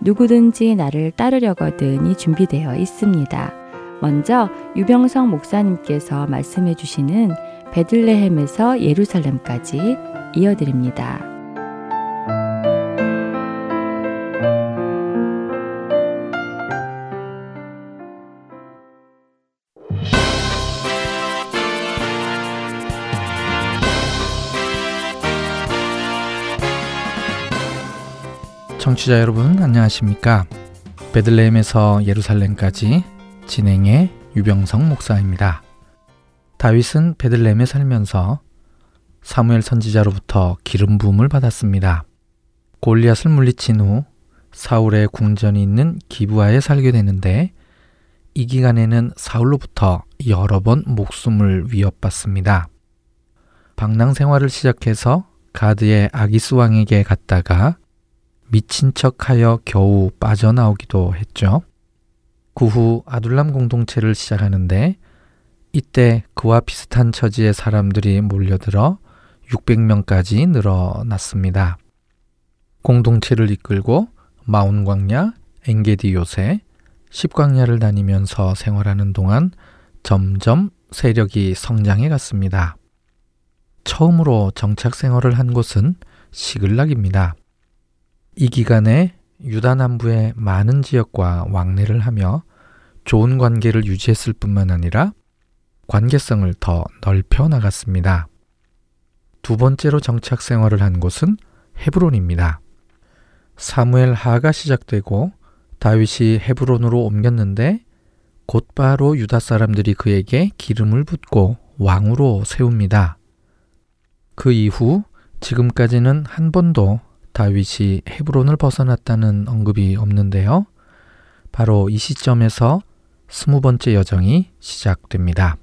누구든지 나를 따르려거든이 준비되어 있습니다. 먼저 유병성 목사님께서 말씀해 주시는 베들레헴에서 예루살렘까지 이어드립니다. 청취자 여러분 안녕하십니까? 베들레헴에서 예루살렘까지 진행의 유병성 목사입니다. 다윗은 베들레헴에 살면서 사무엘 선지자로부터 기름 부음을 받았습니다. 골리앗을 물리친 후 사울의 궁전이 있는 기부하에 살게 되는데 이 기간에는 사울로부터 여러 번 목숨을 위협받습니다. 방랑 생활을 시작해서 가드의 아기스 왕에게 갔다가 미친 척하여 겨우 빠져나오기도 했죠. 그 후 아둘람 공동체를 시작하는데 이때 그와 비슷한 처지의 사람들이 몰려들어 600명까지 늘어났습니다. 공동체를 이끌고 마운 광야, 엥게디 요새, 십광야를 다니면서 생활하는 동안 점점 세력이 성장해 갔습니다. 처음으로 정착 생활을 한 곳은 시글락입니다. 이 기간에 유다 남부의 많은 지역과 왕래를 하며 좋은 관계를 유지했을 뿐만 아니라 관계성을 더 넓혀 나갔습니다. 두 번째로 정착 생활을 한 곳은 헤브론입니다. 사무엘 하가 시작되고 다윗이 헤브론으로 옮겼는데 곧바로 유다 사람들이 그에게 기름을 붓고 왕으로 세웁니다. 그 이후 지금까지는 한 번도 다윗이 헤브론을 벗어났다는 언급이 없는데요. 바로 이 시점에서 스무 번째 여정이 시작됩니다.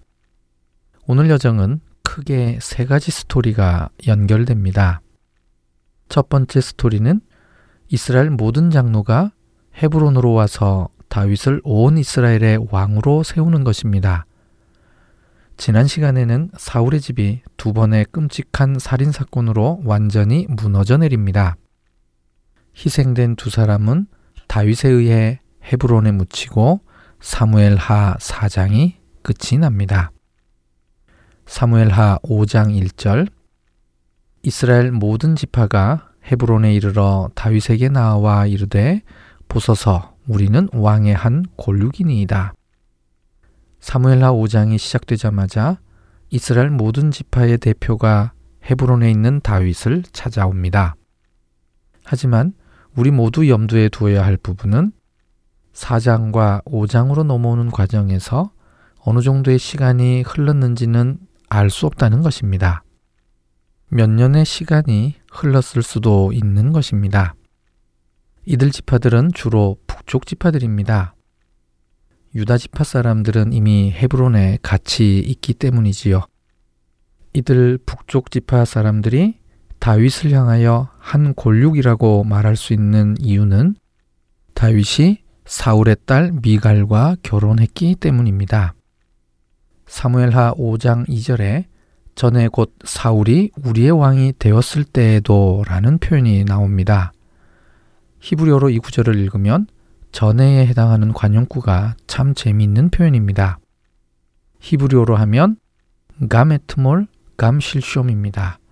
오늘 여정은 크게 세 가지 스토리가 연결됩니다. 첫 번째 스토리는 이스라엘 모든 장로가 헤브론으로 와서 다윗을 온 이스라엘의 왕으로 세우는 것입니다. 지난 시간에는 사울의 집이 두 번의 끔찍한 살인 사건으로 완전히 무너져 내립니다. 희생된 두 사람은 다윗에 의해 헤브론에 묻히고 사무엘 하 4장이 끝이 납니다. 사무엘 하 5장 1절 이스라엘 모든 지파가 헤브론에 이르러 다윗에게 나와 이르되 보소서 우리는 왕의 한 골육이니이다. 사무엘하 5장이 시작되자마자 이스라엘 모든 지파의 대표가 헤브론에 있는 다윗을 찾아옵니다. 하지만 우리 모두 염두에 두어야 할 부분은 4장과 5장으로 넘어오는 과정에서 어느 정도의 시간이 흘렀는지는 알 수 없다는 것입니다. 몇 년의 시간이 흘렀을 수도 있는 것입니다. 이들 지파들은 주로 북쪽 지파들입니다. 유다 지파 사람들은 이미 헤브론에 같이 있기 때문이지요. 이들 북쪽 지파 사람들이 다윗을 향하여 한 골육이라고 말할 수 있는 이유는 다윗이 사울의 딸 미갈과 결혼했기 때문입니다. 사무엘하 5장 2절에 전에 곧 사울이 우리의 왕이 되었을 때에도 라는 표현이 나옵니다. 히브리어로 이 구절을 읽으면 전에에 해당하는 관용구가 참 재미있는 표현입니다. 히브리어로 하면 감에트몰 감실숑입니다.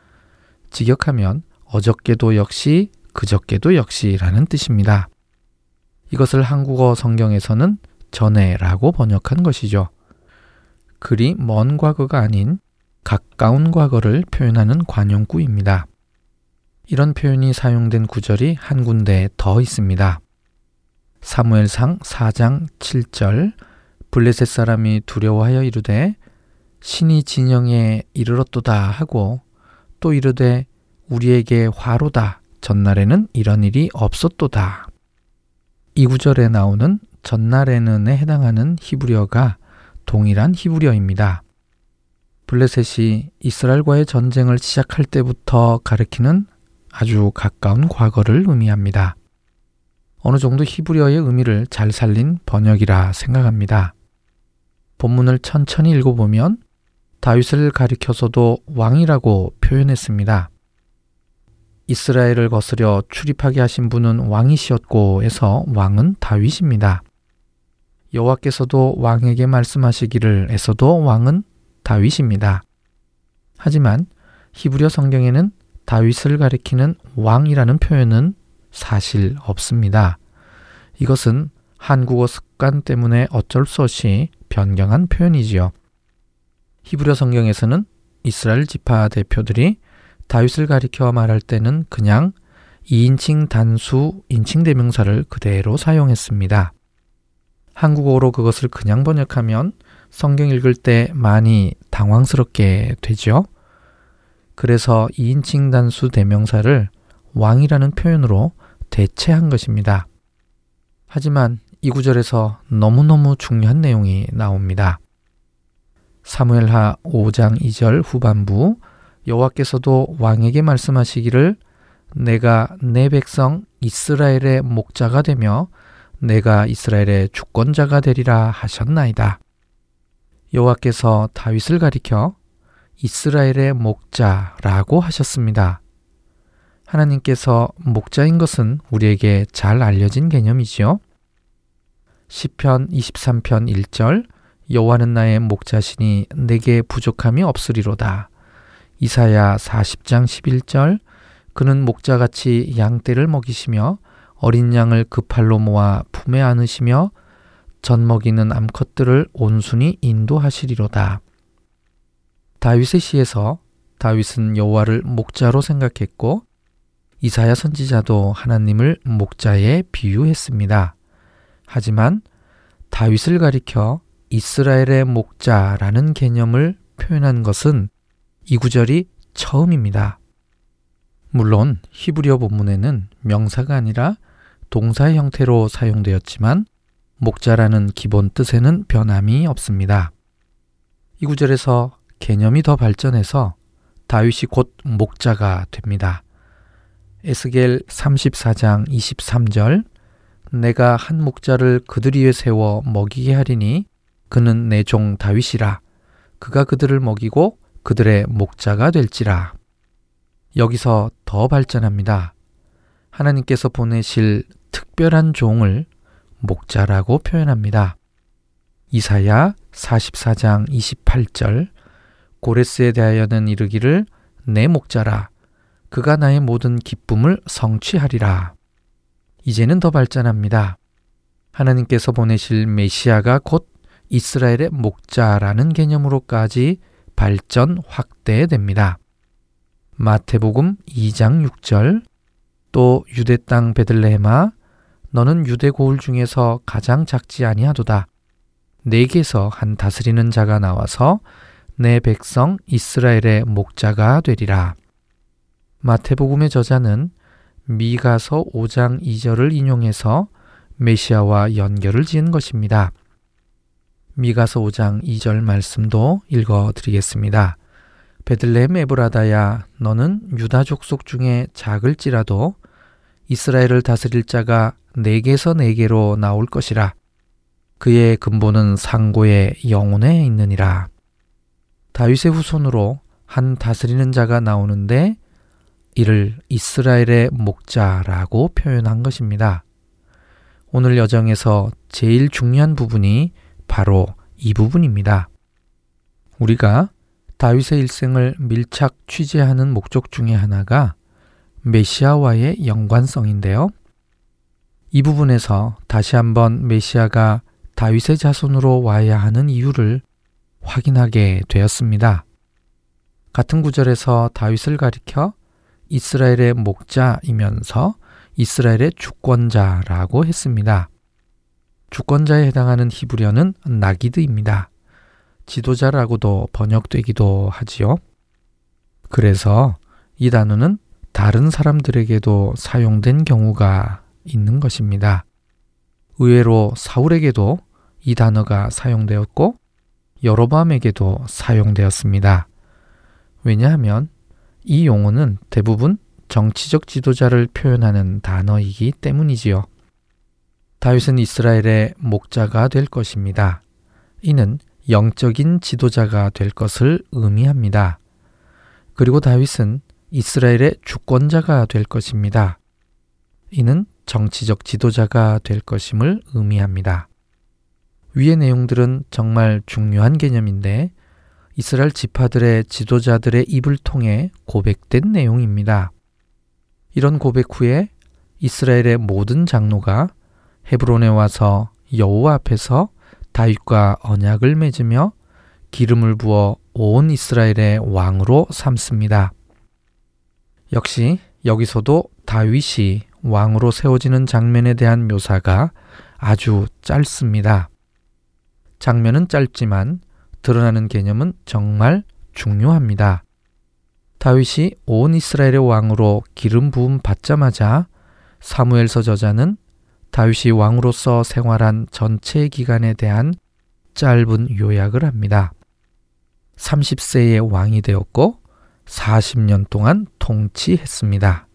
직역하면 어저께도 역시 그저께도 역시라는 뜻입니다. 이것을 한국어 성경에서는 전에라고 번역한 것이죠. 그리 먼 과거가 아닌 가까운 과거를 표현하는 관용구입니다. 이런 표현이 사용된 구절이 한 군데 더 있습니다. 사무엘상 4장 7절 블레셋 사람이 두려워하여 이르되 신이 진영에 이르렀도다 하고 또 이르되 우리에게 화로다 전날에는 이런 일이 없었도다. 이 구절에 나오는 전날에는에 해당하는 히브리어가 동일한 히브리어입니다. 블레셋이 이스라엘과의 전쟁을 시작할 때부터 가리키는 아주 가까운 과거를 의미합니다. 어느 정도 히브리어의 의미를 잘 살린 번역이라 생각합니다. 본문을 천천히 읽어보면 다윗을 가리켜서도 왕이라고 표현했습니다. 이스라엘을 거스려 출입하게 하신 분은 왕이시었고 해서 왕은 다윗입니다. 여호와께서도 왕에게 말씀하시기를 에서도 왕은 다윗입니다. 하지만 히브리어 성경에는 다윗을 가리키는 왕이라는 표현은 사실 없습니다. 이것은 한국어 습관 때문에 어쩔 수 없이 변경한 표현이지요. 히브리어 성경에서는 이스라엘 지파 대표들이 다윗을 가리켜 말할 때는 그냥 2인칭 단수 인칭 대명사를 그대로 사용했습니다. 한국어로 그것을 그냥 번역하면 성경 읽을 때 많이 당황스럽게 되죠. 그래서 2인칭 단수 대명사를 왕이라는 표현으로 대체한 것입니다. 하지만 이 구절에서 너무너무 중요한 내용이 나옵니다. 사무엘하 5장 2절 후반부 여호와께서도 왕에게 말씀하시기를 내가 내 백성 이스라엘의 목자가 되며 내가 이스라엘의 주권자가 되리라 하셨나이다. 여호와께서 다윗을 가리켜 이스라엘의 목자라고 하셨습니다. 하나님께서 목자인 것은 우리에게 잘 알려진 개념이지요. 시편 23편 1절 여호와는 나의 목자시니 내게 부족함이 없으리로다. 이사야 40장 11절 그는 목자같이 양떼를 먹이시며 어린 양을 그 팔로 모아 품에 안으시며 젖 먹이는 암컷들을 온순히 인도하시리로다. 다윗의 시에서 다윗은 여호와를 목자로 생각했고 이사야 선지자도 하나님을 목자에 비유했습니다. 하지만 다윗을 가리켜 이스라엘의 목자라는 개념을 표현한 것은 이 구절이 처음입니다. 물론 히브리어 본문에는 명사가 아니라 동사의 형태로 사용되었지만 목자라는 기본 뜻에는 변함이 없습니다. 이 구절에서 개념이 더 발전해서 다윗이 곧 목자가 됩니다. 에스겔 34장 23절 내가 한 목자를 그들 위에 세워 먹이게 하리니 그는 내 종 다윗이라 그가 그들을 먹이고 그들의 목자가 될지라 여기서 더 발전합니다. 하나님께서 보내실 특별한 종을 목자라고 표현합니다. 이사야 44장 28절 고레스에 대하여는 이르기를 내 목자라 그가 나의 모든 기쁨을 성취하리라. 이제는 더 발전합니다. 하나님께서 보내실 메시아가 곧 이스라엘의 목자라는 개념으로까지 발전 확대됩니다. 마태복음 2장 6절 또 유대 땅 베들레헴아 너는 유대 고을 중에서 가장 작지 아니하도다. 내게서 한 다스리는 자가 나와서 내 백성 이스라엘의 목자가 되리라. 마태복음의 저자는 미가서 5장 2절을 인용해서 메시아와 연결을 지은 것입니다. 미가서 5장 2절 말씀도 읽어 드리겠습니다. 베들레헴 에브라다야 너는 유다 족속 중에 작을지라도 이스라엘을 다스릴 자가 내게서 내게로 나올 것이라. 그의 근본은 상고의 영혼에 있느니라. 다윗의 후손으로 한 다스리는 자가 나오는데 이를 이스라엘의 목자라고 표현한 것입니다. 오늘 여정에서 제일 중요한 부분이 바로 이 부분입니다. 우리가 다윗의 일생을 밀착 취재하는 목적 중의 하나가 메시아와의 연관성인데요. 이 부분에서 다시 한번 메시아가 다윗의 자손으로 와야 하는 이유를 확인하게 되었습니다. 같은 구절에서 다윗을 가리켜 이스라엘의 목자이면서 이스라엘의 주권자라고 했습니다. 주권자에 해당하는 히브리어는 나기드입니다. 지도자라고도 번역되기도 하지요. 그래서 이 단어는 다른 사람들에게도 사용된 경우가 있는 것입니다. 의외로 사울에게도 이 단어가 사용되었고 여로밤에게도 사용되었습니다. 왜냐하면 이 용어는 대부분 정치적 지도자를 표현하는 단어이기 때문이지요. 다윗은 이스라엘의 목자가 될 것입니다. 이는 영적인 지도자가 될 것을 의미합니다. 그리고 다윗은 이스라엘의 주권자가 될 것입니다. 이는 정치적 지도자가 될 것임을 의미합니다. 위의 내용들은 정말 중요한 개념인데 이스라엘 지파들의 지도자들의 입을 통해 고백된 내용입니다. 이런 고백 후에 이스라엘의 모든 장로가 헤브론에 와서 여호와 앞에서 다윗과 언약을 맺으며 기름을 부어 온 이스라엘의 왕으로 삼습니다. 역시 여기서도 다윗이 왕으로 세워지는 장면에 대한 묘사가 아주 짧습니다. 장면은 짧지만 드러나는 개념은 정말 중요합니다. 다윗이 온 이스라엘의 왕으로 기름 부음 받자마자 사무엘서 저자는 다윗이 왕으로서 생활한 전체 기간에 대한 짧은 요약을 합니다. 30세의 왕이 되었고 40년 동안 통치했습니다.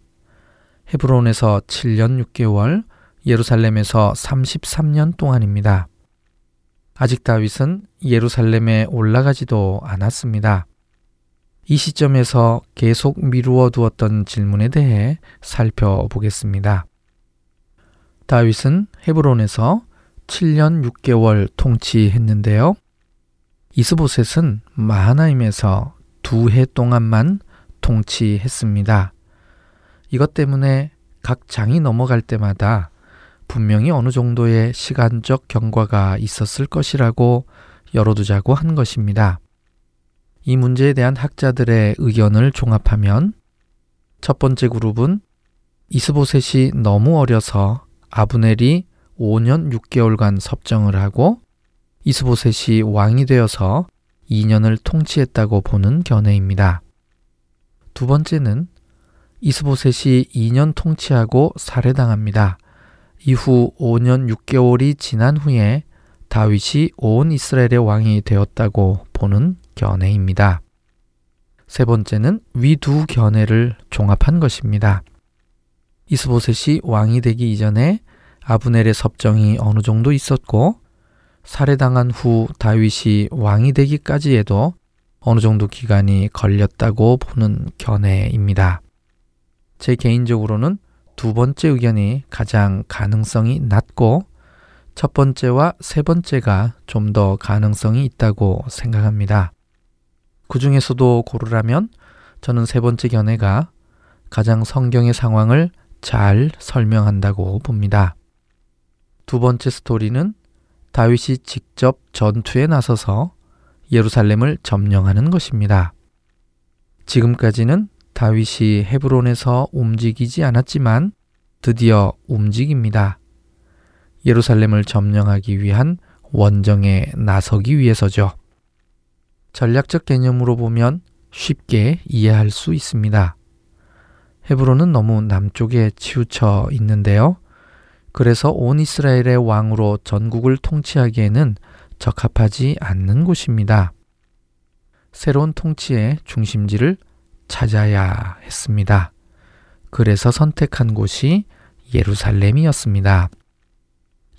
헤브론에서 7년 6개월, 예루살렘에서 33년 동안입니다. 아직 다윗은 예루살렘에 올라가지도 않았습니다. 이 시점에서 계속 미루어 두었던 질문에 대해 살펴보겠습니다. 다윗은 헤브론에서 7년 6개월 통치했는데요. 이스보셋은 마하나임에서 두 해 동안만 통치했습니다. 이것 때문에 각 장이 넘어갈 때마다 분명히 어느 정도의 시간적 경과가 있었을 것이라고 열어두자고 한 것입니다. 이 문제에 대한 학자들의 의견을 종합하면 첫 번째 그룹은 이스보셋이 너무 어려서 아브넬이 5년 6개월간 섭정을 하고 이스보셋이 왕이 되어서 2년을 통치했다고 보는 견해입니다. 두 번째는 이스보셋이 2년 통치하고 살해당합니다. 이후 5년 6개월이 지난 후에 다윗이 온 이스라엘의 왕이 되었다고 보는 견해입니다. 세 번째는 위 두 견해를 종합한 것입니다. 이스보셋이 왕이 되기 이전에 아브넬의 섭정이 어느 정도 있었고 살해당한 후 다윗이 왕이 되기까지에도 어느 정도 기간이 걸렸다고 보는 견해입니다. 제 개인적으로는 두 번째 의견이 가장 가능성이 낮고 첫 번째와 세 번째가 좀 더 가능성이 있다고 생각합니다. 그 중에서도 고르라면 저는 세 번째 견해가 가장 성경의 상황을 잘 설명한다고 봅니다. 두 번째 스토리는 다윗이 직접 전투에 나서서 예루살렘을 점령하는 것입니다. 지금까지는 다윗이 헤브론에서 움직이지 않았지만 드디어 움직입니다. 예루살렘을 점령하기 위한 원정에 나서기 위해서죠. 전략적 개념으로 보면 쉽게 이해할 수 있습니다. 헤브론은 너무 남쪽에 치우쳐 있는데요. 그래서 온 이스라엘의 왕으로 전국을 통치하기에는 적합하지 않는 곳입니다. 새로운 통치의 중심지를 찾아야 했습니다. 그래서 선택한 곳이 예루살렘이었습니다.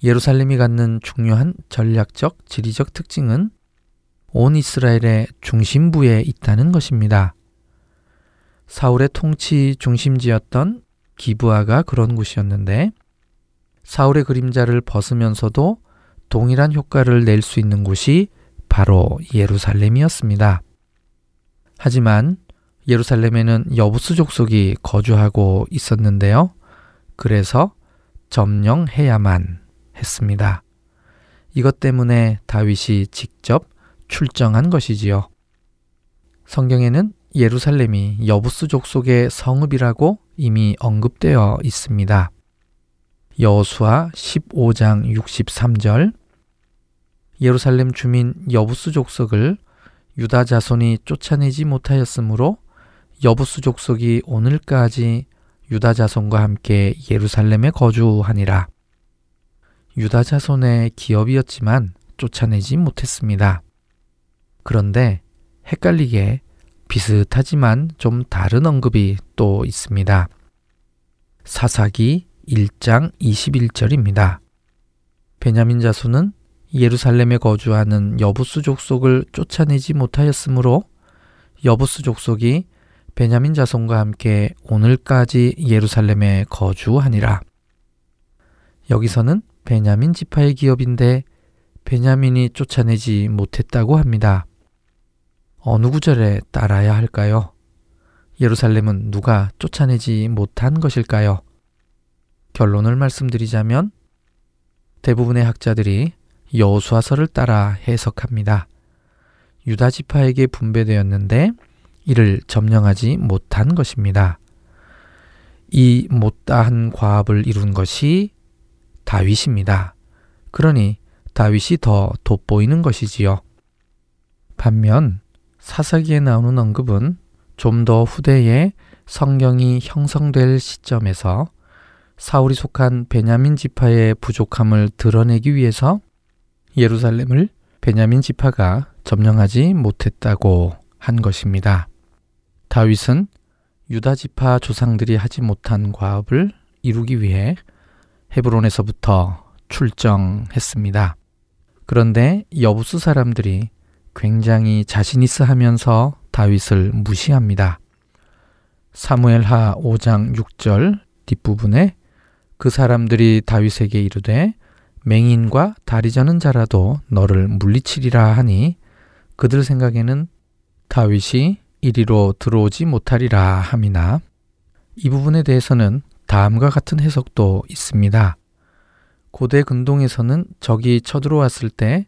예루살렘이 갖는 중요한 전략적 지리적 특징은 온 이스라엘의 중심부에 있다는 것입니다. 사울의 통치 중심지였던 기브아가 그런 곳이었는데 사울의 그림자를 벗으면서도 동일한 효과를 낼 수 있는 곳이 바로 예루살렘이었습니다. 하지만 예루살렘에는 여부수 족속이 거주하고 있었는데요. 그래서 점령해야만 했습니다. 이것 때문에 다윗이 직접 출정한 것이지요. 성경에는 예루살렘이 여부스 족 속의 성읍이라고 이미 언급되어 있습니다. 여수아 15장 63절 예루살렘 주민 여부스 족속을 유다 자손이 쫓아내지 못하였으므로 여부스 족속이 오늘까지 유다 자손과 함께 예루살렘에 거주하니라. 유다 자손의 기업이었지만 쫓아내지 못했습니다. 그런데 헷갈리게 비슷하지만 좀 다른 언급이 또 있습니다. 사사기 1장 21절입니다. 베냐민 자손은 예루살렘에 거주하는 여부스 족속을 쫓아내지 못하였으므로 여부스 족속이 베냐민 자손과 함께 오늘까지 예루살렘에 거주하니라. 여기서는 베냐민 지파의 기업인데 베냐민이 쫓아내지 못했다고 합니다. 어느 구절에 따라야 할까요? 예루살렘은 누가 쫓아내지 못한 것일까요? 결론을 말씀드리자면 대부분의 학자들이 여호수아서를 따라 해석합니다. 유다 지파에게 분배되었는데 이를 점령하지 못한 것입니다. 이 못다한 과업을 이룬 것이 다윗입니다. 그러니 다윗이 더 돋보이는 것이지요. 반면 사사기에 나오는 언급은 좀 더 후대에 성경이 형성될 시점에서 사울이 속한 베냐민 지파의 부족함을 드러내기 위해서 예루살렘을 베냐민 지파가 점령하지 못했다고 한 것입니다. 다윗은 유다 지파 조상들이 하지 못한 과업을 이루기 위해 헤브론에서부터 출정했습니다. 그런데 여부스 사람들이 굉장히 자신 있어 하면서 다윗을 무시합니다. 사무엘하 5장 6절 뒷부분에 그 사람들이 다윗에게 이르되 맹인과 다리 저는 자라도 너를 물리치리라 하니 그들 생각에는 다윗이 이리로 들어오지 못하리라 함이나 이 부분에 대해서는 다음과 같은 해석도 있습니다. 고대 근동에서는 적이 쳐들어왔을 때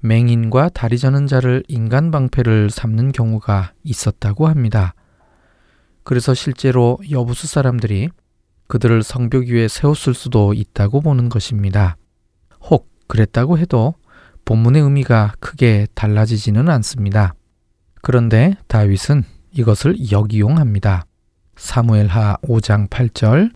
맹인과 다리 저는 자를 인간 방패를 삼는 경우가 있었다고 합니다. 그래서 실제로 여부수 사람들이 그들을 성벽 위에 세웠을 수도 있다고 보는 것입니다. 혹 그랬다고 해도 본문의 의미가 크게 달라지지는 않습니다. 그런데 다윗은 이것을 역이용합니다. 사무엘하 5장 8절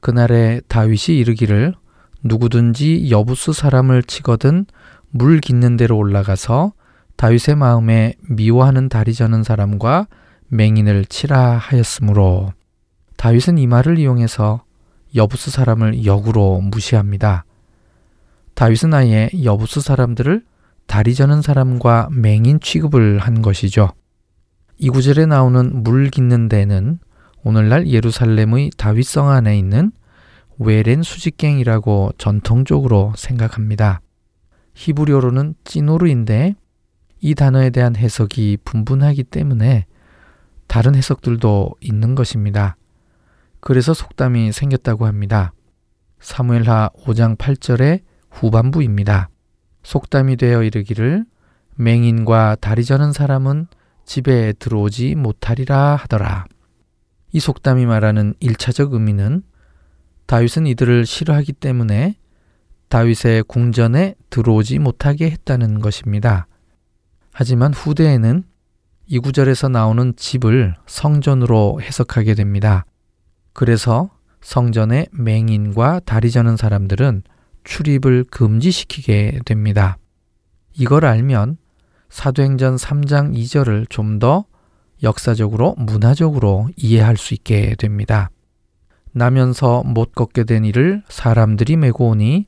그날에 다윗이 이르기를 누구든지 여부스 사람을 치거든 물 깃는 데로 올라가서 다윗의 마음에 미워하는 다리 저는 사람과 맹인을 치라 하였으므로 다윗은 이 말을 이용해서 여부스 사람을 역으로 무시합니다. 다윗은 아예 여부스 사람들을 다리 저는 사람과 맹인 취급을 한 것이죠. 이 구절에 나오는 물 깃는 데는 오늘날 예루살렘의 다윗성 안에 있는 외렌 수직갱이라고 전통적으로 생각합니다. 히브리어로는 찌노르인데 이 단어에 대한 해석이 분분하기 때문에 다른 해석들도 있는 것입니다. 그래서 속담이 생겼다고 합니다. 사무엘하 5장 8절의 후반부입니다. 속담이 되어 이르기를 맹인과 다리 저는 사람은 집에 들어오지 못하리라 하더라. 이 속담이 말하는 1차적 의미는 다윗은 이들을 싫어하기 때문에 다윗의 궁전에 들어오지 못하게 했다는 것입니다. 하지만 후대에는 이 구절에서 나오는 집을 성전으로 해석하게 됩니다. 그래서 성전에 맹인과 다리 저는 사람들은 출입을 금지시키게 됩니다. 이걸 알면 사도행전 3장 2절을 좀 더 역사적으로 문화적으로 이해할 수 있게 됩니다. 나면서 못 걷게 된 이를 사람들이 메고 오니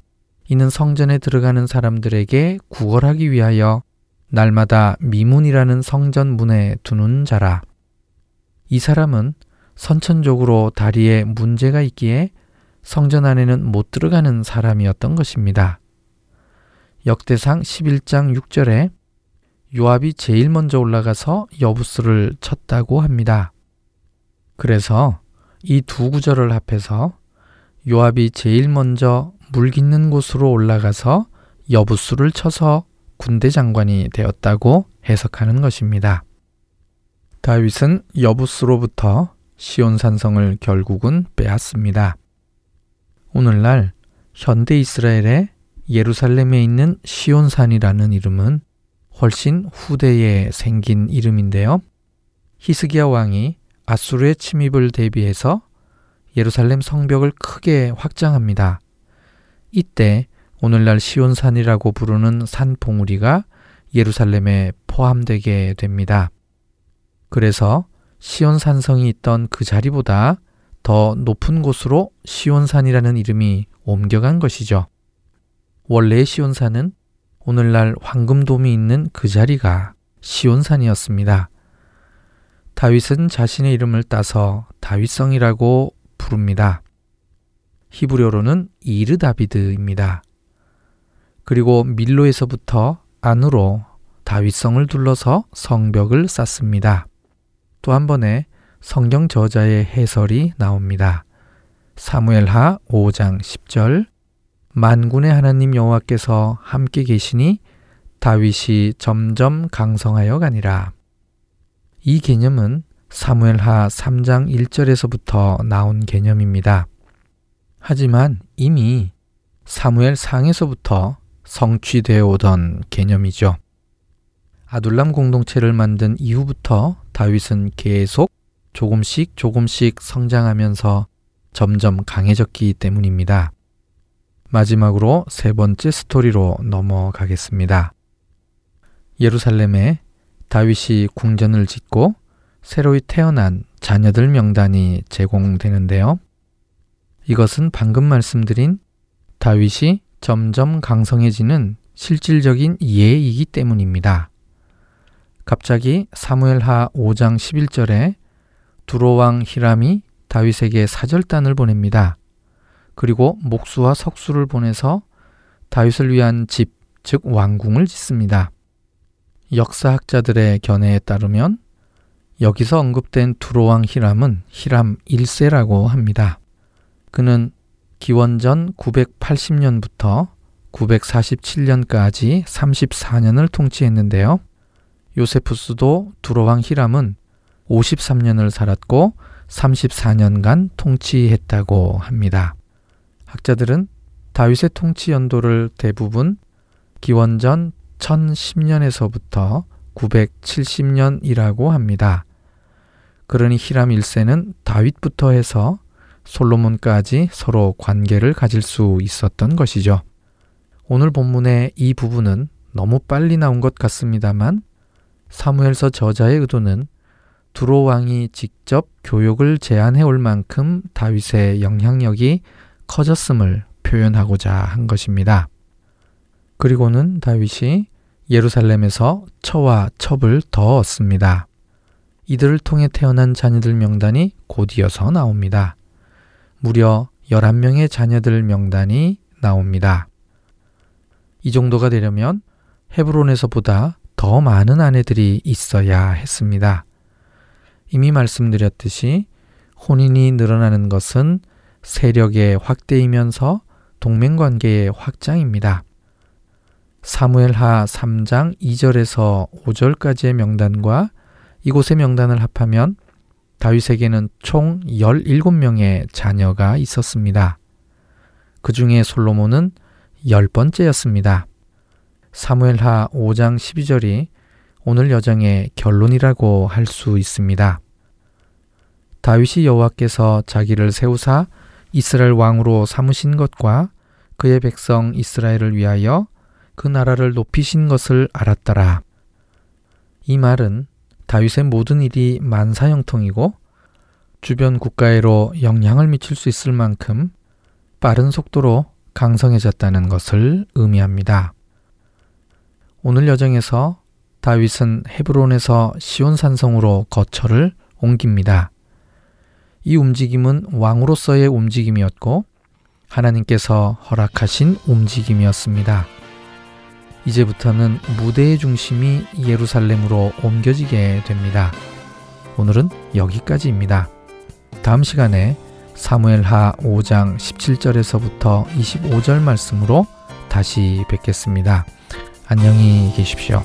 이는 성전에 들어가는 사람들에게 구걸하기 위하여 날마다 미문이라는 성전 문에 두는 자라. 이 사람은 선천적으로 다리에 문제가 있기에 성전 안에는 못 들어가는 사람이었던 것입니다. 역대상 11장 6절에 요압이 제일 먼저 올라가서 여부스를 쳤다고 합니다. 그래서 이 두 구절을 합해서 요압이 제일 먼저 물 깃는 곳으로 올라가서 여부수를 쳐서 군대 장관이 되었다고 해석하는 것입니다. 다윗은 여부수로부터 시온산성을 결국은 빼앗습니다. 오늘날 현대 이스라엘의 예루살렘에 있는 시온산이라는 이름은 훨씬 후대에 생긴 이름인데요. 히스기야 왕이 아수르의 침입을 대비해서 예루살렘 성벽을 크게 확장합니다. 이때 오늘날 시온산이라고 부르는 산 봉우리가 예루살렘에 포함되게 됩니다. 그래서 시온산성이 있던 그 자리보다 더 높은 곳으로 시온산이라는 이름이 옮겨간 것이죠. 원래의 시온산은 오늘날 황금돔이 있는 그 자리가 시온산이었습니다. 다윗은 자신의 이름을 따서 다윗성이라고 부릅니다. 히브리어로는 이르 다비드입니다. 그리고 밀로에서부터 안으로 다윗성을 둘러서 성벽을 쌓습니다. 또 한 번에 성경 저자의 해설이 나옵니다. 사무엘하 5장 10절 만군의 하나님 여호와께서 함께 계시니 다윗이 점점 강성하여 가니라. 이 개념은 사무엘하 3장 1절에서부터 나온 개념입니다. 하지만 이미 사무엘 상에서부터 성취되어 오던 개념이죠. 아둘람 공동체를 만든 이후부터 다윗은 계속 조금씩 조금씩 성장하면서 점점 강해졌기 때문입니다. 마지막으로 세 번째 스토리로 넘어가겠습니다. 예루살렘에 다윗이 궁전을 짓고 새로이 태어난 자녀들 명단이 제공되는데요. 이것은 방금 말씀드린 다윗이 점점 강성해지는 실질적인 예이기 때문입니다. 갑자기 사무엘하 5장 11절에 두로왕 히람이 다윗에게 사절단을 보냅니다. 그리고 목수와 석수를 보내서 다윗을 위한 집, 즉 왕궁을 짓습니다. 역사학자들의 견해에 따르면 여기서 언급된 두로왕 히람은 히람 1세라고 합니다. 그는 기원전 980년부터 947년까지 34년을 통치했는데요. 요세푸스도 두로왕 히람은 53년을 살았고 34년간 통치했다고 합니다. 학자들은 다윗의 통치 연도를 대부분 기원전 1010년에서부터 970년이라고 합니다. 그러니 히람 1세는 다윗부터 해서 솔로몬까지 서로 관계를 가질 수 있었던 것이죠. 오늘 본문의 이 부분은 너무 빨리 나온 것 같습니다만 사무엘서 저자의 의도는 두로 왕이 직접 교육을 제안해 올 만큼 다윗의 영향력이 커졌음을 표현하고자 한 것입니다. 그리고는 다윗이 예루살렘에서 처와 첩을 더 얻습니다. 이들을 통해 태어난 자녀들 명단이 곧이어서 나옵니다. 무려 11명의 자녀들 명단이 나옵니다. 이 정도가 되려면 헤브론에서보다 더 많은 아내들이 있어야 했습니다. 이미 말씀드렸듯이 혼인이 늘어나는 것은 세력의 확대이면서 동맹 관계의 확장입니다. 사무엘하 3장 2절에서 5절까지의 명단과 이곳의 명단을 합하면 다윗에게는 총 17명의 자녀가 있었습니다. 그 중에 솔로몬은 10번째였습니다. 사무엘하 5장 12절이 오늘 여정의 결론이라고 할 수 있습니다. 다윗이 여호와께서 자기를 세우사 이스라엘 왕으로 삼으신 것과 그의 백성 이스라엘을 위하여 그 나라를 높이신 것을 알았더라. 이 말은 다윗의 모든 일이 만사형통이고 주변 국가에로 영향을 미칠 수 있을 만큼 빠른 속도로 강성해졌다는 것을 의미합니다. 오늘 여정에서 다윗은 헤브론에서 시온산성으로 거처를 옮깁니다. 이 움직임은 왕으로서의 움직임이었고 하나님께서 허락하신 움직임이었습니다. 이제부터는 무대의 중심이 예루살렘으로 옮겨지게 됩니다. 오늘은 여기까지입니다. 다음 시간에 사무엘하 5장 17절에서부터 25절 말씀으로 다시 뵙겠습니다. 안녕히 계십시오.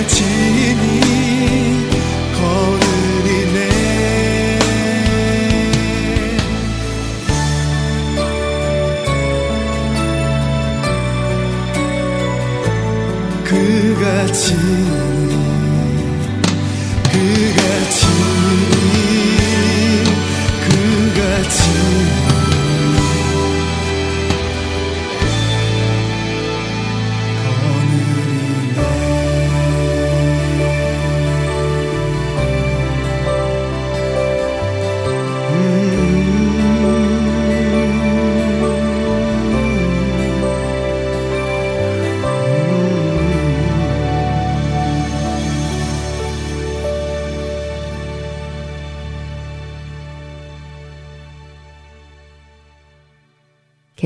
내가 지니 거느리네. 그같이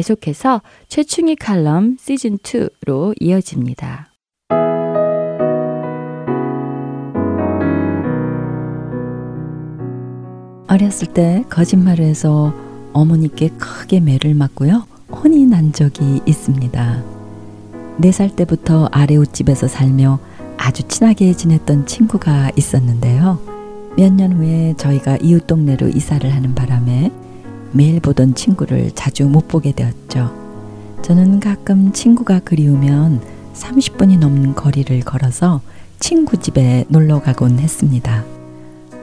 계속해서 최충희 칼럼 시즌 2로 이어집니다. 어렸을 때 거짓말을 해서 어머니께 크게 매를 맞고요. 혼이 난 적이 있습니다. 4살 때부터 아래 옷집에서 살며 아주 친하게 지냈던 친구가 있었는데요. 몇 년 후에 저희가 이웃 동네로 이사를 하는 바람에 매일 보던 친구를 자주 못 보게 되었죠. 저는 가끔 친구가 그리우면 30분이 넘는 거리를 걸어서 친구 집에 놀러 가곤 했습니다.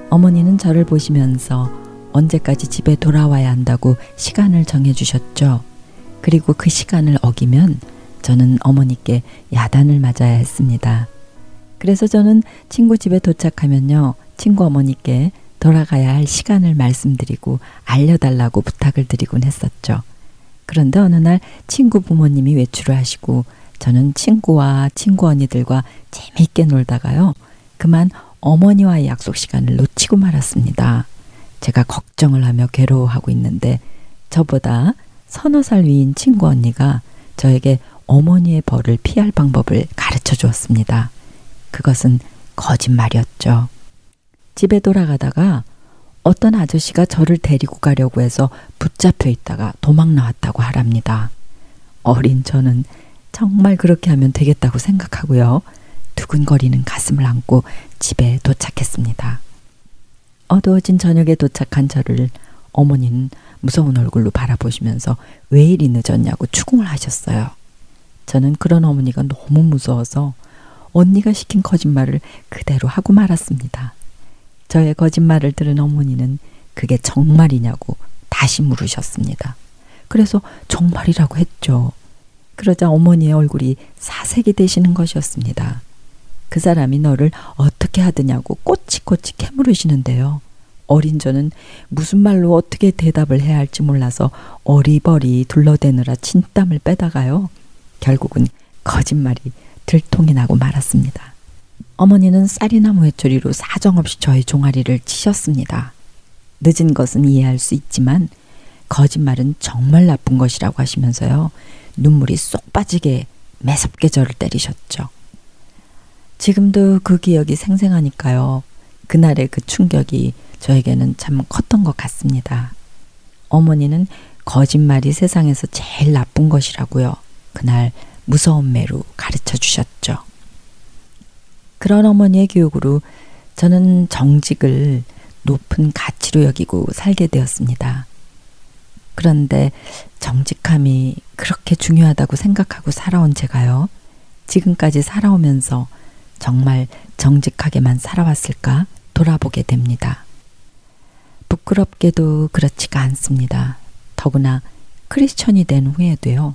어머니는 저를 보시면서 언제까지 집에 돌아와야 한다고 시간을 정해주셨죠. 그리고 그 시간을 어기면 저는 어머니께 야단을 맞아야 했습니다. 그래서 저는 친구 집에 도착하면요. 친구 어머니께 돌아가야 할 시간을 말씀드리고 알려달라고 부탁을 드리곤 했었죠. 그런데 어느 날 친구 부모님이 외출을 하시고 저는 친구와 친구 언니들과 재미있게 놀다가요. 그만 어머니와의 약속 시간을 놓치고 말았습니다. 제가 걱정을 하며 괴로워하고 있는데 저보다 서너 살 위인 친구 언니가 저에게 어머니의 벌을 피할 방법을 가르쳐 주었습니다. 그것은 거짓말이었죠. 집에 돌아가다가 어떤 아저씨가 저를 데리고 가려고 해서 붙잡혀 있다가 도망 나왔다고 하랍니다. 어린 저는 정말 그렇게 하면 되겠다고 생각하고요. 두근거리는 가슴을 안고 집에 도착했습니다. 어두워진 저녁에 도착한 저를 어머니는 무서운 얼굴로 바라보시면서 왜 이리 늦었냐고 추궁을 하셨어요. 저는 그런 어머니가 너무 무서워서 언니가 시킨 거짓말을 그대로 하고 말았습니다. 저의 거짓말을 들은 어머니는 그게 정말이냐고 다시 물으셨습니다. 그래서 정말이라고 했죠. 그러자 어머니의 얼굴이 사색이 되시는 것이었습니다. 그 사람이 너를 어떻게 하드냐고 꼬치꼬치 캐물으시는데요. 어린 저는 무슨 말로 어떻게 대답을 해야 할지 몰라서 어리버리 둘러대느라 진땀을 빼다가요. 결국은 거짓말이 들통이 나고 말았습니다. 어머니는 쌀이나무 회초리로 사정없이 저의 종아리를 치셨습니다. 늦은 것은 이해할 수 있지만 거짓말은 정말 나쁜 것이라고 하시면서요. 눈물이 쏙 빠지게 매섭게 저를 때리셨죠. 지금도 그 기억이 생생하니까요. 그날의 그 충격이 저에게는 참 컸던 것 같습니다. 어머니는 거짓말이 세상에서 제일 나쁜 것이라고요. 그날 무서운 매로 가르쳐 주셨죠. 그런 어머니의 교육으로 저는 정직을 높은 가치로 여기고 살게 되었습니다. 그런데 정직함이 그렇게 중요하다고 생각하고 살아온 제가요. 지금까지 살아오면서 정말 정직하게만 살아왔을까 돌아보게 됩니다. 부끄럽게도 그렇지가 않습니다. 더구나 크리스천이 된 후에도요.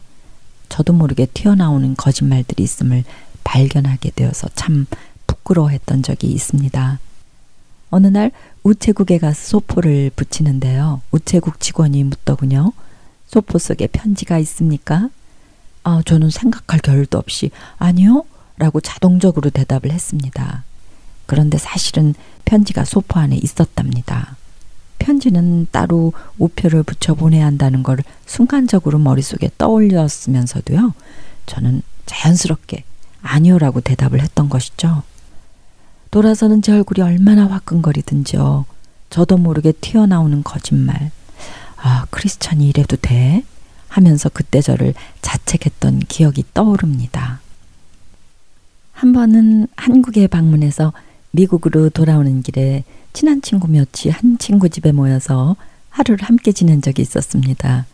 저도 모르게 튀어나오는 거짓말들이 있음을 발견하게 되어서 참 부끄러워했던 적이 있습니다. 어느 날 우체국에 가서 소포를 붙이는데요. 우체국 직원이 묻더군요. 소포 속에 편지가 있습니까? 아, 저는 생각할 겨를도 없이 아니요? 라고 자동적으로 대답을 했습니다. 그런데 사실은 편지가 소포 안에 있었답니다. 편지는 따로 우표를 붙여 보내야 한다는 걸 순간적으로 머릿속에 떠올렸으면서도요. 저는 자연스럽게 아니요라고 대답을 했던 것이죠. 돌아서는 제 얼굴이 얼마나 화끈거리든지요. 저도 모르게 튀어나오는 거짓말. 아, 크리스찬이 이래도 돼? 하면서 그때 저를 자책했던 기억이 떠오릅니다. 한 번은 한국에 방문해서 미국으로 돌아오는 길에 친한 친구 몇이 한 친구 집에 모여서 하루를 함께 지낸 적이 있었습니다.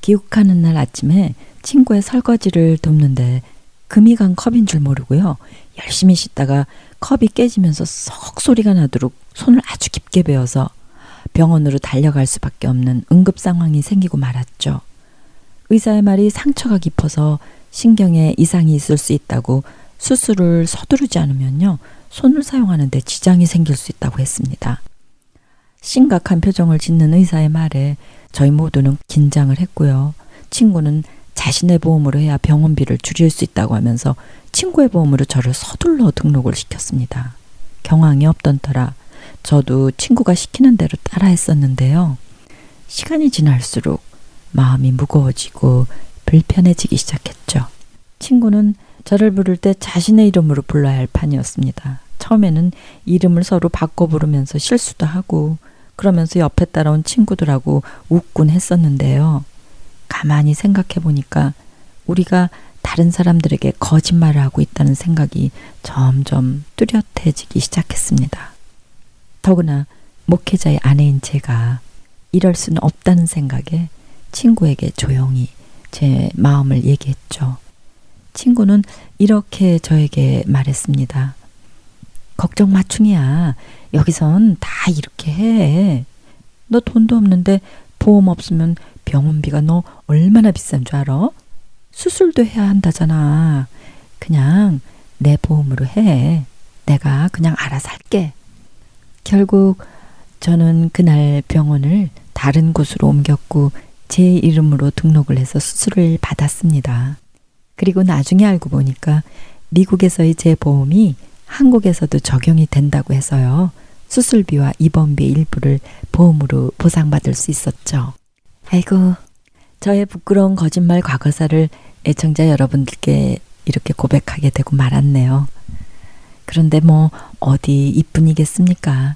귀국하는 날 아침에 친구의 설거지를 돕는데 금이 간 컵인 줄 모르고요. 열심히 씻다가 컵이 깨지면서 썩 소리가 나도록 손을 아주 깊게 베어서 병원으로 달려갈 수밖에 없는 응급 상황이 생기고 말았죠. 의사의 말이 상처가 깊어서 신경에 이상이 있을 수 있다고 수술을 서두르지 않으면요. 손을 사용하는데 지장이 생길 수 있다고 했습니다. 심각한 표정을 짓는 의사의 말에 저희 모두는 긴장을 했고요. 친구는 자신의 보험으로 해야 병원비를 줄일 수 있다고 하면서 친구의 보험으로 저를 서둘러 등록을 시켰습니다. 경황이 없던 터라 저도 친구가 시키는 대로 따라 했었는데요. 시간이 지날수록 마음이 무거워지고 불편해지기 시작했죠. 친구는 저를 부를 때 자신의 이름으로 불러야 할 판이었습니다. 처음에는 이름을 서로 바꿔 부르면서 실수도 하고 그러면서 옆에 따라온 친구들하고 웃곤 했었는데요. 가만히 생각해 보니까 우리가 다른 사람들에게 거짓말을 하고 있다는 생각이 점점 뚜렷해지기 시작했습니다. 더구나 목회자의 아내인 제가 이럴 수는 없다는 생각에 친구에게 조용히 제 마음을 얘기했죠. 친구는 이렇게 저에게 말했습니다. 걱정 마충이야. 여기선 다 이렇게 해. 너 돈도 없는데 보험 없으면 병원비가 너 얼마나 비싼 줄 알아? 수술도 해야 한다잖아. 그냥 내 보험으로 해. 내가 그냥 알아서 할게. 결국 저는 그날 병원을 다른 곳으로 옮겼고 제 이름으로 등록을 해서 수술을 받았습니다. 그리고 나중에 알고 보니까 미국에서의 제 보험이 한국에서도 적용이 된다고 해서요. 수술비와 입원비 일부를 보험으로 보상받을 수 있었죠. 아이고, 저의 부끄러운 거짓말 과거사를 애청자 여러분들께 이렇게 고백하게 되고 말았네요. 그런데 뭐 어디 이뿐이겠습니까?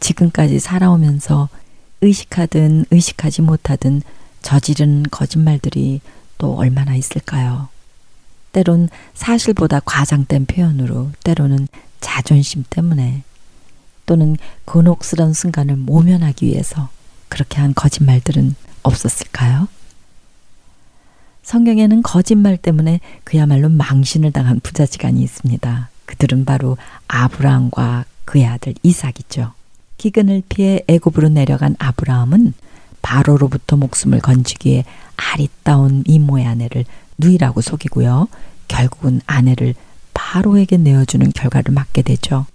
지금까지 살아오면서 의식하든 의식하지 못하든 저지른 거짓말들이 또 얼마나 있을까요? 때론 사실보다 과장된 표현으로, 때로는 자존심 때문에, 또는 곤혹스런 순간을 모면하기 위해서 그렇게 한 거짓말들은 없었을까요? 성경에는 거짓말 때문에 그야말로 망신을 당한 부자지간이 있습니다. 그들은 바로 아브라함과 그의 아들 이삭이죠. 기근을 피해 애굽으로 내려간 아브라함은 바로로부터 목숨을 건지기 위해 아리따운 이모의 아내를 누이라고 속이고요. 결국은 아내를 바로에게 내어주는 결과를 맞게 되죠.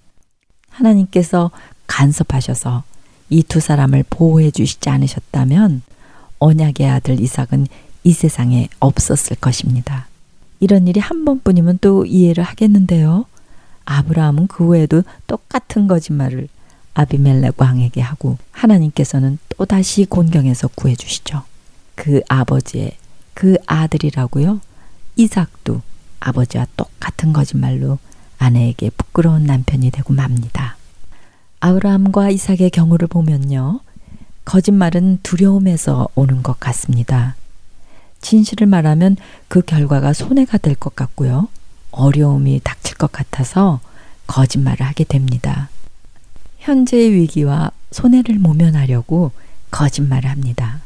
하나님께서 간섭하셔서 이 두 사람을 보호해 주시지 않으셨다면 언약의 아들 이삭은 이 세상에 없었을 것입니다. 이런 일이 한 번뿐이면 또 이해를 하겠는데요. 아브라함은 그 후에도 똑같은 거짓말을 아비멜렉 왕에게 하고 하나님께서는 또다시 곤경에서 구해주시죠. 그 아버지의 그 아들이라고요. 이삭도 아버지와 똑같은 거짓말로 아내에게 부끄러운 남편이 되고 맙니다. 아브라함과 이삭의 경우를 보면요. 거짓말은 두려움에서 오는 것 같습니다. 진실을 말하면 그 결과가 손해가 될 것 같고요. 어려움이 닥칠 것 같아서 거짓말을 하게 됩니다. 현재의 위기와 손해를 모면하려고 거짓말을 합니다.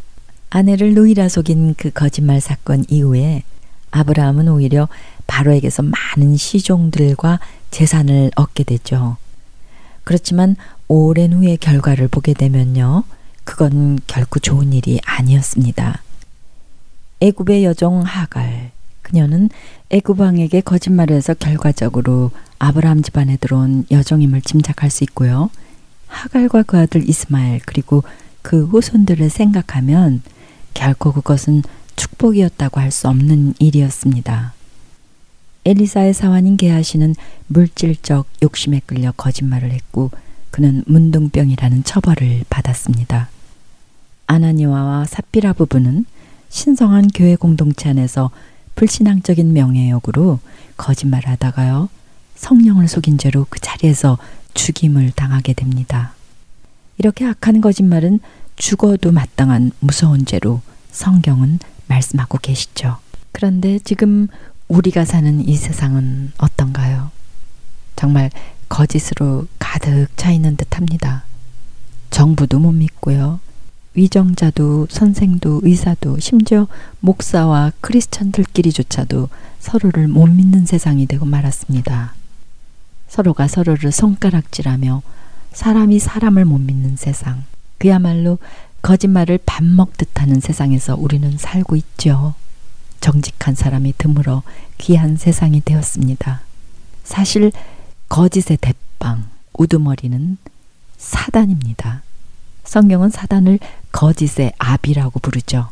아내를 누이라 속인 그 거짓말 사건 이후에 아브라함은 오히려 바로에게서 많은 시종들과 재산을 얻게 되죠. 그렇지만 오랜 후의 결과를 보게 되면요. 그건 결코 좋은 일이 아니었습니다. 애굽의 여종 하갈 그녀는 애굽 왕에게 거짓말을 해서 결과적으로 아브라함 집안에 들어온 여종임을 짐작할 수 있고요. 하갈과 그 아들 이스마엘 그리고 그 후손들을 생각하면 결코 그것은 축복이었다고 할 수 없는 일이었습니다. 엘리사의 사환인 게하시는 물질적 욕심에 끌려 거짓말을 했고 그는 문둥병이라는 처벌을 받았습니다. 아나니와와 삽비라 부부는 신성한 교회 공동체 안에서 불신앙적인 명예욕으로 거짓말하다가요 성령을 속인 죄로 그 자리에서 죽임을 당하게 됩니다. 이렇게 악한 거짓말은 죽어도 마땅한 무서운 죄로 성경은 말씀하고 계시죠. 그런데 지금 우리가 사는 이 세상은 어떤가요? 정말 거짓으로 가득 차 있는 듯 합니다. 정부도 못 믿고요. 위정자도 선생도 의사도 심지어 목사와 크리스천들끼리조차도 서로를 못 믿는 세상이 되고 말았습니다. 서로가 서로를 손가락질하며 사람이 사람을 못 믿는 세상. 그야말로 거짓말을 밥 먹듯 하는 세상에서 우리는 살고 있죠. 정직한 사람이 드물어 귀한 세상이 되었습니다. 사실 거짓의 대빵, 우두머리는 사단입니다. 성경은 사단을 거짓의 압이라고 부르죠.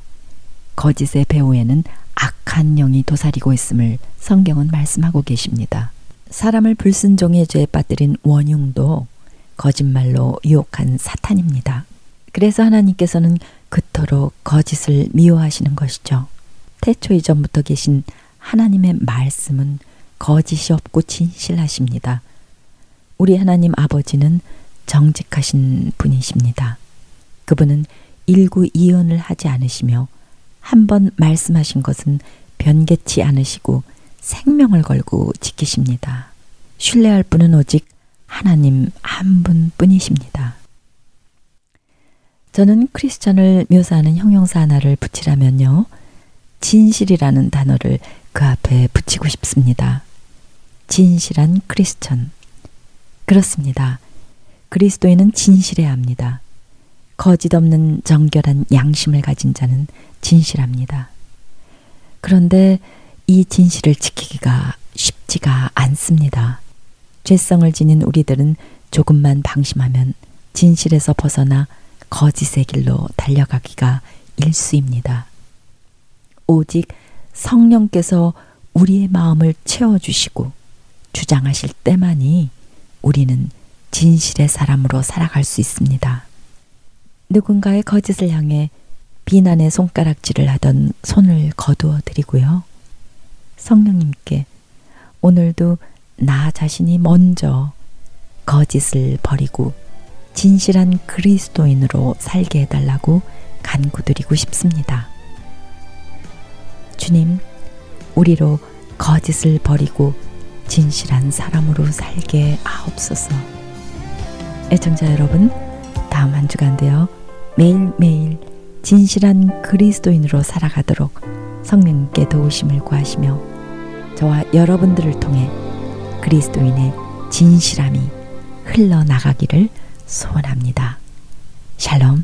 거짓의 배후에는 악한 영이 도사리고 있음을 성경은 말씀하고 계십니다. 사람을 불순종의 죄에 빠뜨린 원흉도 거짓말로 유혹한 사탄입니다. 그래서 하나님께서는 그토록 거짓을 미워하시는 것이죠. 태초 이전부터 계신 하나님의 말씀은 거짓이 없고 진실하십니다. 우리 하나님 아버지는 정직하신 분이십니다. 그분은 일구이연을 하지 않으시며 한 번 말씀하신 것은 변개치 않으시고 생명을 걸고 지키십니다. 신뢰할 분은 오직 하나님 한 분뿐이십니다. 저는 크리스천을 묘사하는 형용사 하나를 붙이라면요. 진실이라는 단어를 그 앞에 붙이고 싶습니다. 진실한 크리스천. 그렇습니다. 그리스도인은 진실해야 합니다. 거짓 없는 정결한 양심을 가진 자는 진실합니다. 그런데 이 진실을 지키기가 쉽지가 않습니다. 죄성을 지닌 우리들은 조금만 방심하면 진실에서 벗어나 거짓의 길로 달려가기가 일수입니다. 오직 성령께서 우리의 마음을 채워주시고 주장하실 때만이 우리는 진실의 사람으로 살아갈 수 있습니다. 누군가의 거짓을 향해 비난의 손가락질을 하던 손을 거두어 드리고요. 성령님께 오늘도 나 자신이 먼저 거짓을 버리고 진실한 그리스도인으로 살게 해달라고 간구드리고 싶습니다. 주님, 우리로 거짓을 버리고 진실한 사람으로 살게 하옵소서. 애청자 여러분, 다음 한 주간도요, 매일매일 진실한 그리스도인으로 살아가도록 성령님께 도우심을 구하시며, 저와 여러분들을 통해 그리스도인의 진실함이 흘러나가기를 소원합니다. 샬롬.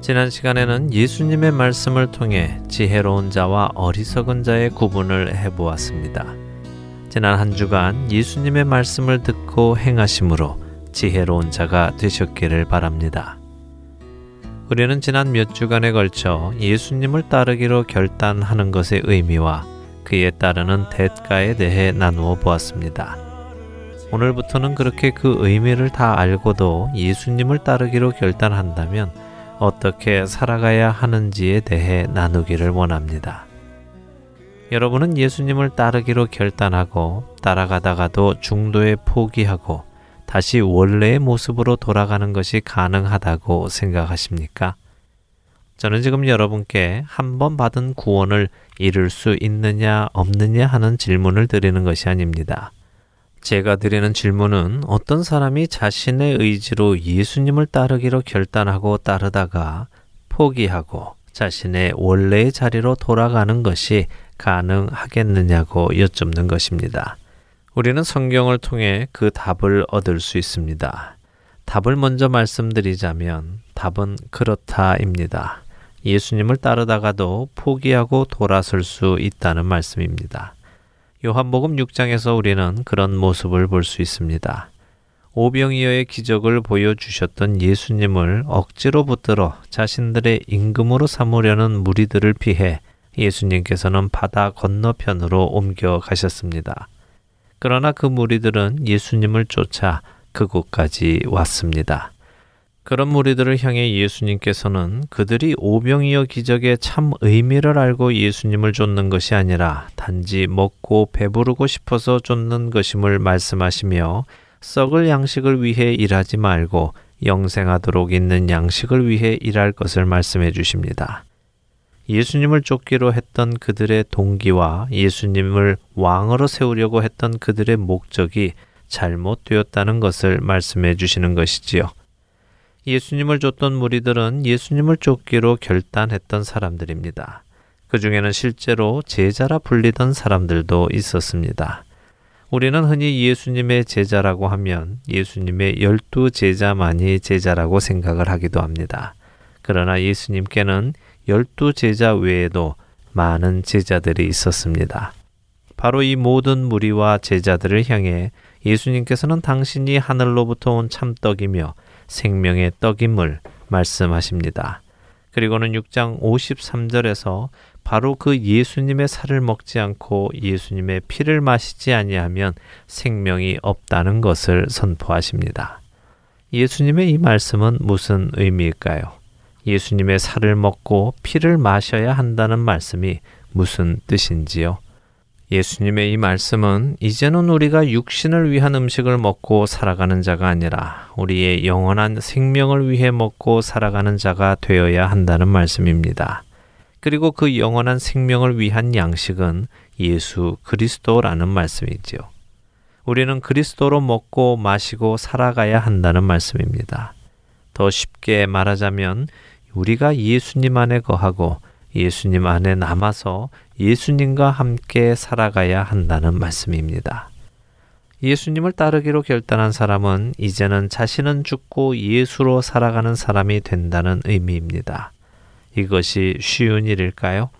지난 시간에는 예수님의 말씀을 통해 지혜로운 자와 어리석은 자의 구분을 해보았습니다. 지난 한 주간 예수님의 말씀을 듣고 행하심으로 지혜로운 자가 되셨기를 바랍니다. 우리는 지난 몇 주간에 걸쳐 예수님을 따르기로 결단하는 것의 의미와 그에 따르는 대가에 대해 나누어 보았습니다. 오늘부터는 그렇게 그 의미를 다 알고도 예수님을 따르기로 결단한다면 어떻게 살아가야 하는지에 대해 나누기를 원합니다. 여러분은 예수님을 따르기로 결단하고 따라가다가도 중도에 포기하고 다시 원래의 모습으로 돌아가는 것이 가능하다고 생각하십니까? 저는 지금 여러분께 한 번 받은 구원을 이룰 수 있느냐 없느냐 하는 질문을 드리는 것이 아닙니다. 제가 드리는 질문은 어떤 사람이 자신의 의지로 예수님을 따르기로 결단하고 따르다가 포기하고 자신의 원래의 자리로 돌아가는 것이 가능하겠느냐고 여쭙는 것입니다. 우리는 성경을 통해 그 답을 얻을 수 있습니다. 답을 먼저 말씀드리자면 답은 그렇다입니다. 예수님을 따르다가도 포기하고 돌아설 수 있다는 말씀입니다. 요한복음 6장에서 우리는 그런 모습을 볼 수 있습니다. 오병이어의 기적을 보여주셨던 예수님을 억지로 붙들어 자신들의 임금으로 삼으려는 무리들을 피해 예수님께서는 바다 건너편으로 옮겨 가셨습니다. 그러나 그 무리들은 예수님을 쫓아 그곳까지 왔습니다. 그런 무리들을 향해 예수님께서는 그들이 오병이어 기적의 참 의미를 알고 예수님을 쫓는 것이 아니라 단지 먹고 배부르고 싶어서 쫓는 것임을 말씀하시며 썩을 양식을 위해 일하지 말고 영생하도록 있는 양식을 위해 일할 것을 말씀해 주십니다. 예수님을 쫓기로 했던 그들의 동기와 예수님을 왕으로 세우려고 했던 그들의 목적이 잘못되었다는 것을 말씀해 주시는 것이지요. 예수님을 쫓던 무리들은 예수님을 쫓기로 결단했던 사람들입니다. 그 중에는 실제로 제자라 불리던 사람들도 있었습니다. 우리는 흔히 예수님의 제자라고 하면 예수님의 열두 제자만이 제자라고 생각을 하기도 합니다. 그러나 예수님께는 열두 제자 외에도 많은 제자들이 있었습니다. 바로 이 모든 무리와 제자들을 향해 예수님께서는 당신이 하늘로부터 온 참떡이며 생명의 떡임을 말씀하십니다. 그리고는 6장 53절에서 바로 그 예수님의 살을 먹지 않고 예수님의 피를 마시지 아니하면 생명이 없다는 것을 선포하십니다. 예수님의 이 말씀은 무슨 의미일까요? 예수님의 살을 먹고 피를 마셔야 한다는 말씀이 무슨 뜻인지요? 예수님의 이 말씀은 이제는 우리가 육신을 위한 음식을 먹고 살아가는 자가 아니라 우리의 영원한 생명을 위해 먹고 살아가는 자가 되어야 한다는 말씀입니다. 그리고 그 영원한 생명을 위한 양식은 예수 그리스도라는 말씀이지요. 우리는 그리스도로 먹고 마시고 살아가야 한다는 말씀입니다. 더 쉽게 말하자면 우리가 예수님 안에 거하고 예수님 안에 남아서 예수님과 함께 살아가야 한다는 말씀입니다. 예수님을 따르기로 결단한 사람은 이제는 자신은 죽고 예수로 살아가는 사람이 된다는 의미입니다. 이것이 쉬운 일일까요?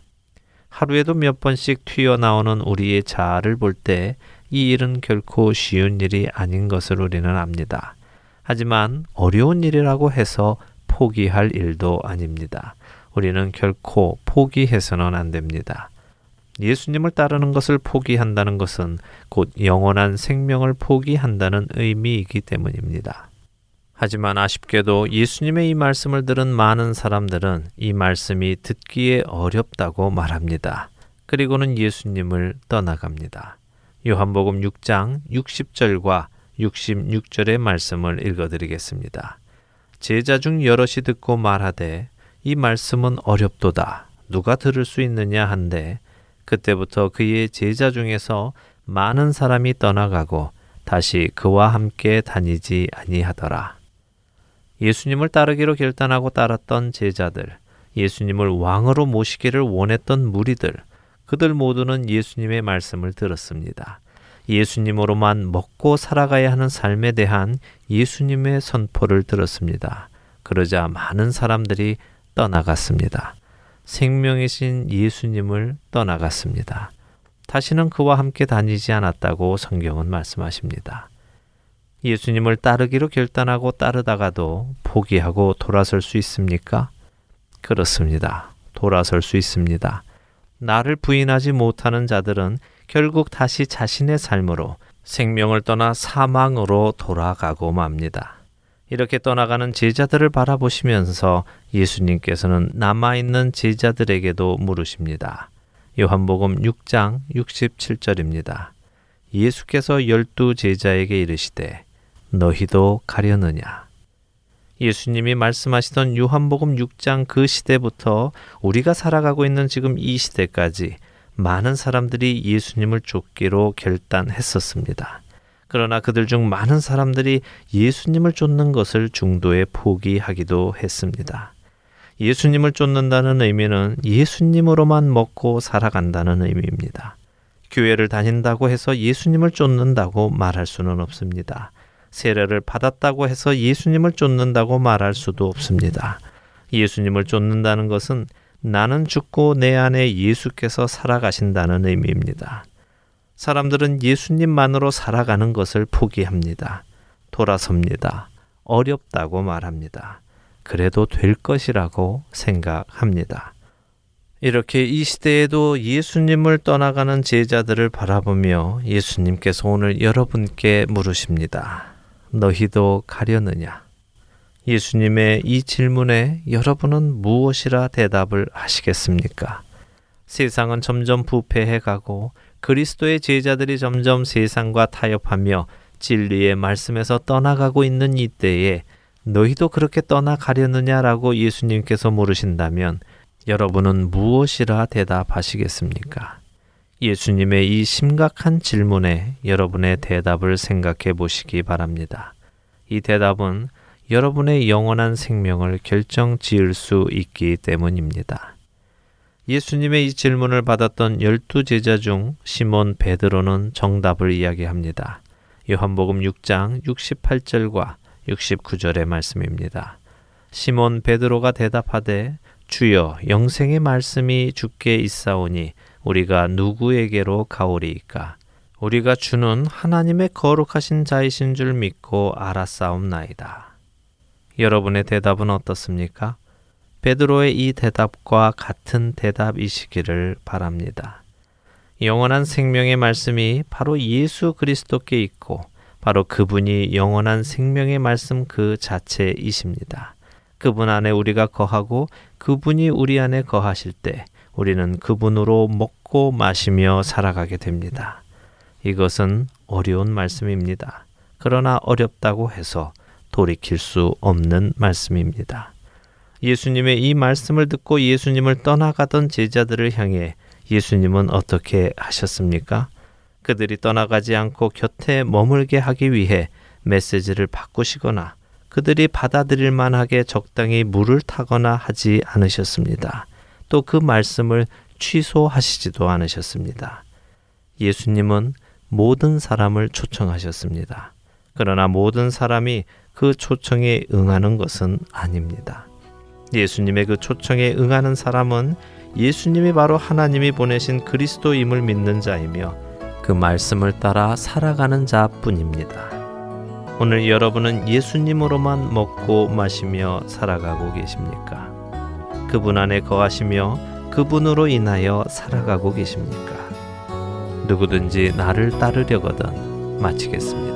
하루에도 몇 번씩 튀어나오는 우리의 자아를 볼 때 이 일은 결코 쉬운 일이 아닌 것을 우리는 압니다. 하지만 어려운 일이라고 해서 포기할 일도 아닙니다. 우리는 결코 포기해서는 안 됩니다. 예수님을 따르는 것을 포기한다는 것은 곧 영원한 생명을 포기한다는 의미이기 때문입니다. 하지만 아쉽게도 예수님의 이 말씀을 들은 많은 사람들은 이 말씀이 듣기에 어렵다고 말합니다. 그리고는 예수님을 떠나갑니다. 요한복음 6장 60절과 66절의 말씀을 읽어드리겠습니다. 제자 중 여럿이 듣고 말하되 이 말씀은 어렵도다. 누가 들을 수 있느냐 한데 그때부터 그의 제자 중에서 많은 사람이 떠나가고 다시 그와 함께 다니지 아니하더라. 예수님을 따르기로 결단하고 따랐던 제자들, 예수님을 왕으로 모시기를 원했던 무리들, 그들 모두는 예수님의 말씀을 들었습니다. 예수님으로만 먹고 살아가야 하는 삶에 대한 예수님의 선포를 들었습니다. 그러자 많은 사람들이 떠나갔습니다. 생명이신 예수님을 떠나갔습니다. 다시는 그와 함께 다니지 않았다고 성경은 말씀하십니다. 예수님을 따르기로 결단하고 따르다가도 포기하고 돌아설 수 있습니까? 그렇습니다. 돌아설 수 있습니다. 나를 부인하지 못하는 자들은 결국 다시 자신의 삶으로 생명을 떠나 사망으로 돌아가고 맙니다. 이렇게 떠나가는 제자들을 바라보시면서 예수님께서는 남아있는 제자들에게도 물으십니다. 요한복음 6장 67절입니다. 예수께서 열두 제자에게 이르시되 너희도 가려느냐? 예수님이 말씀하시던 요한복음 6장 그 시대부터 우리가 살아가고 있는 지금 이 시대까지 많은 사람들이 예수님을 쫓기로 결단했었습니다. 그러나 그들 중 많은 사람들이 예수님을 쫓는 것을 중도에 포기하기도 했습니다. 예수님을 쫓는다는 의미는 예수님으로만 먹고 살아간다는 의미입니다. 교회를 다닌다고 해서 예수님을 쫓는다고 말할 수는 없습니다. 세례를 받았다고 해서 예수님을 쫓는다고 말할 수도 없습니다. 예수님을 쫓는다는 것은 나는 죽고 내 안에 예수께서 살아가신다는 의미입니다. 사람들은 예수님만으로 살아가는 것을 포기합니다. 돌아섭니다. 어렵다고 말합니다. 그래도 될 것이라고 생각합니다. 이렇게 이 시대에도 예수님을 떠나가는 제자들을 바라보며 예수님께서 오늘 여러분께 물으십니다. 너희도 가려느냐? 예수님의 이 질문에 여러분은 무엇이라 대답을 하시겠습니까? 세상은 점점 부패해 가고 그리스도의 제자들이 점점 세상과 타협하며 진리의 말씀에서 떠나가고 있는 이때에 너희도 그렇게 떠나가려느냐라고 예수님께서 물으신다면 여러분은 무엇이라 대답하시겠습니까? 예수님의 이 심각한 질문에 여러분의 대답을 생각해 보시기 바랍니다. 이 대답은 여러분의 영원한 생명을 결정 지을 수 있기 때문입니다. 예수님의 이 질문을 받았던 열두 제자 중 시몬 베드로는 정답을 이야기합니다. 요한복음 6장 68절과 69절의 말씀입니다. 시몬 베드로가 대답하되 주여 영생의 말씀이 주께 있사오니 우리가 누구에게로 가오리이까? 우리가 주는 하나님의 거룩하신 자이신 줄 믿고 알았사옵나이다. 여러분의 대답은 어떻습니까? 베드로의 이 대답과 같은 대답이시기를 바랍니다. 영원한 생명의 말씀이 바로 예수 그리스도께 있고 바로 그분이 영원한 생명의 말씀 그 자체이십니다. 그분 안에 우리가 거하고 그분이 우리 안에 거하실 때 우리는 그분으로 먹고 마시며 살아가게 됩니다. 이것은 어려운 말씀입니다. 그러나 어렵다고 해서 돌이킬 수 없는 말씀입니다. 예수님의 이 말씀을 듣고 예수님을 떠나가던 제자들을 향해 예수님은 어떻게 하셨습니까? 그들이 떠나가지 않고 곁에 머물게 하기 위해 메시지를 바꾸시거나 그들이 받아들일 만하게 적당히 물을 타거나 하지 않으셨습니다. 또 그 말씀을 취소하시지도 않으셨습니다. 예수님은 모든 사람을 초청하셨습니다. 그러나 모든 사람이 그 초청에 응하는 것은 아닙니다. 예수님의 그 초청에 응하는 사람은 예수님이 바로 하나님이 보내신 그리스도임을 믿는 자이며 그 말씀을 따라 살아가는 자뿐입니다. 오늘 여러분은 예수님으로만 먹고 마시며 살아가고 계십니까? 그분 안에 거하시며 그분으로 인하여 살아가고 계십니까? 누구든지 나를 따르려거든 마치겠습니다.